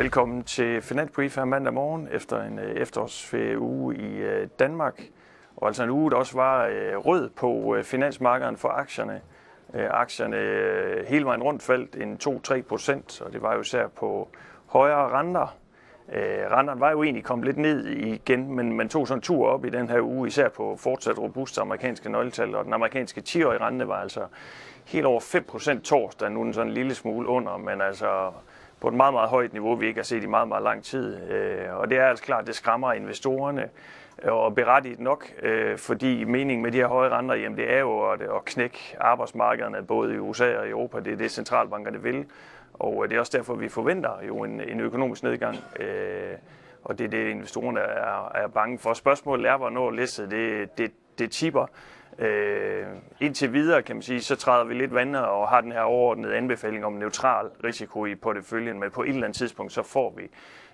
Velkommen til Finansbrief her mandag morgen efter en øh, efterårsferieuge i øh, Danmark. Og altså en uge, der også var øh, rød på finansmarkederne for aktierne. Aktierne hele vejen rundt faldt en 2-3 procent, og det var jo især på højere renter. Renterne var jo egentlig kommet lidt ned igen, men man tog sådan en tur op i den her uge, især på fortsat robuste amerikanske nøgletal, og den amerikanske 10-årige rente var altså helt over 5 procent torsdag, nu er den sådan en lille smule under, men altså på et meget, meget højt niveau, vi ikke har set i meget, meget lang tid. Øh, og det er altså klart, det skræmmer investorerne, øh, og berettiget nok, øh, fordi meningen med de her høje renter, jamen det er jo at, at knække arbejdsmarkederne, både i USA og i Europa. Det er det, centralbankerne vil. Og det er også derfor, vi forventer jo en, en økonomisk nedgang. Og det er det, investorerne er, er bange for. Spørgsmålet er, hvornår læsset det, det, det tipper. Øh, indtil videre, kan man sige, så træder vi lidt vandet og har den her overordnede anbefaling om neutral risiko i porteføljen, men på et eller andet tidspunkt, så får vi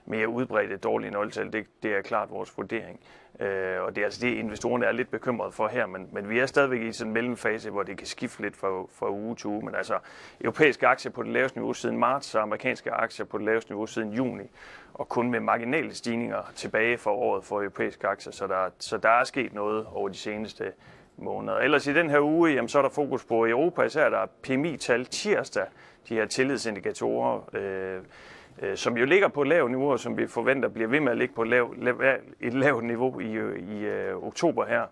mere udbredte dårlige nøgletal. Det, det er klart vores vurdering. Øh, og det er altså det, investorerne er lidt bekymrede for her, men, men vi er stadigvæk i sådan en mellemfase, hvor det kan skifte lidt fra, fra uge til uge. Men altså, europæiske aktier på det laveste niveau siden marts, og amerikanske aktier på det laveste niveau siden juni, og kun med marginale stigninger tilbage for året for europæiske aktier. Så der, så der er sket noget over de seneste måneder. Ellers i den her uge, jamen, så er der fokus på Europa, især der er PMI-tal tirsdag, de her tillidsindikatorer, øh, øh, som jo ligger på et lavt niveau, og som vi forventer bliver ved med at ligge på lav, lav, et lavt niveau i, øh, i øh, oktober her,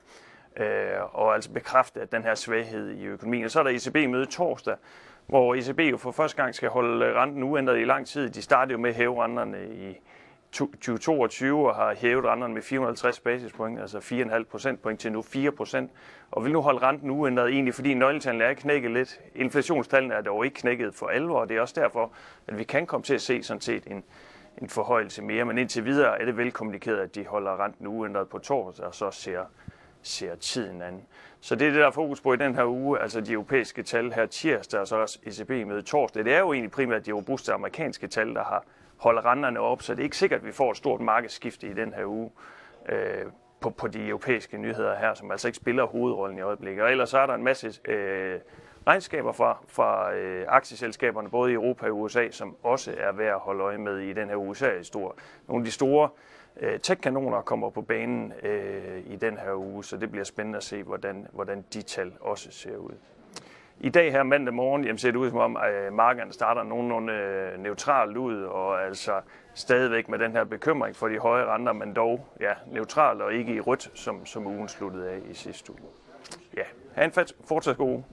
øh, og altså bekræfte at den her svaghed i økonomien. Og så er der ECB-møde torsdag, hvor ECB jo for første gang skal holde renten uændret i lang tid. De startede jo med at hæve renterne i 2022 og har hævet renterne med 450 basispoint, altså 4,5 procentpoint til nu 4 procent, og vil nu holde renten uændret egentlig, fordi nøgletallene er knækket lidt. Inflationstallene er dog ikke knækket for alvor, og det er også derfor, at vi kan komme til at se sådan set en, en forhøjelse mere, men indtil videre er det velkommunikeret, at de holder renten uændret på torsdag, og så ser, ser tiden an. Så det er det, der er fokus på i den her uge, altså de europæiske tal her tirsdag, og så også ECB med torsdag. Det er jo egentlig primært de robuste amerikanske tal, der har holder renterne op, så det er ikke sikkert, at vi får et stort markedsskifte i den her uge øh, på, på de europæiske nyheder her, som altså ikke spiller hovedrollen i øjeblikket. Og ellers så er der en masse øh, regnskaber fra, fra øh, aktieselskaberne, både i Europa og USA, som også er værd at holde øje med i den her USA-historie. Nogle af de store øh, tech-kanoner kommer på banen øh, i den her uge, så det bliver spændende at se, hvordan, hvordan de tal også ser ud. I dag her mandag morgen jamen, ser det ud som om, at markederne starter nogenlunde øh, neutralt ud, og altså stadigvæk med den her bekymring for de høje renter, men dog ja, neutralt og ikke i rødt, som, som ugen sluttede af i sidste uge. Ja, have en fortsat god uge.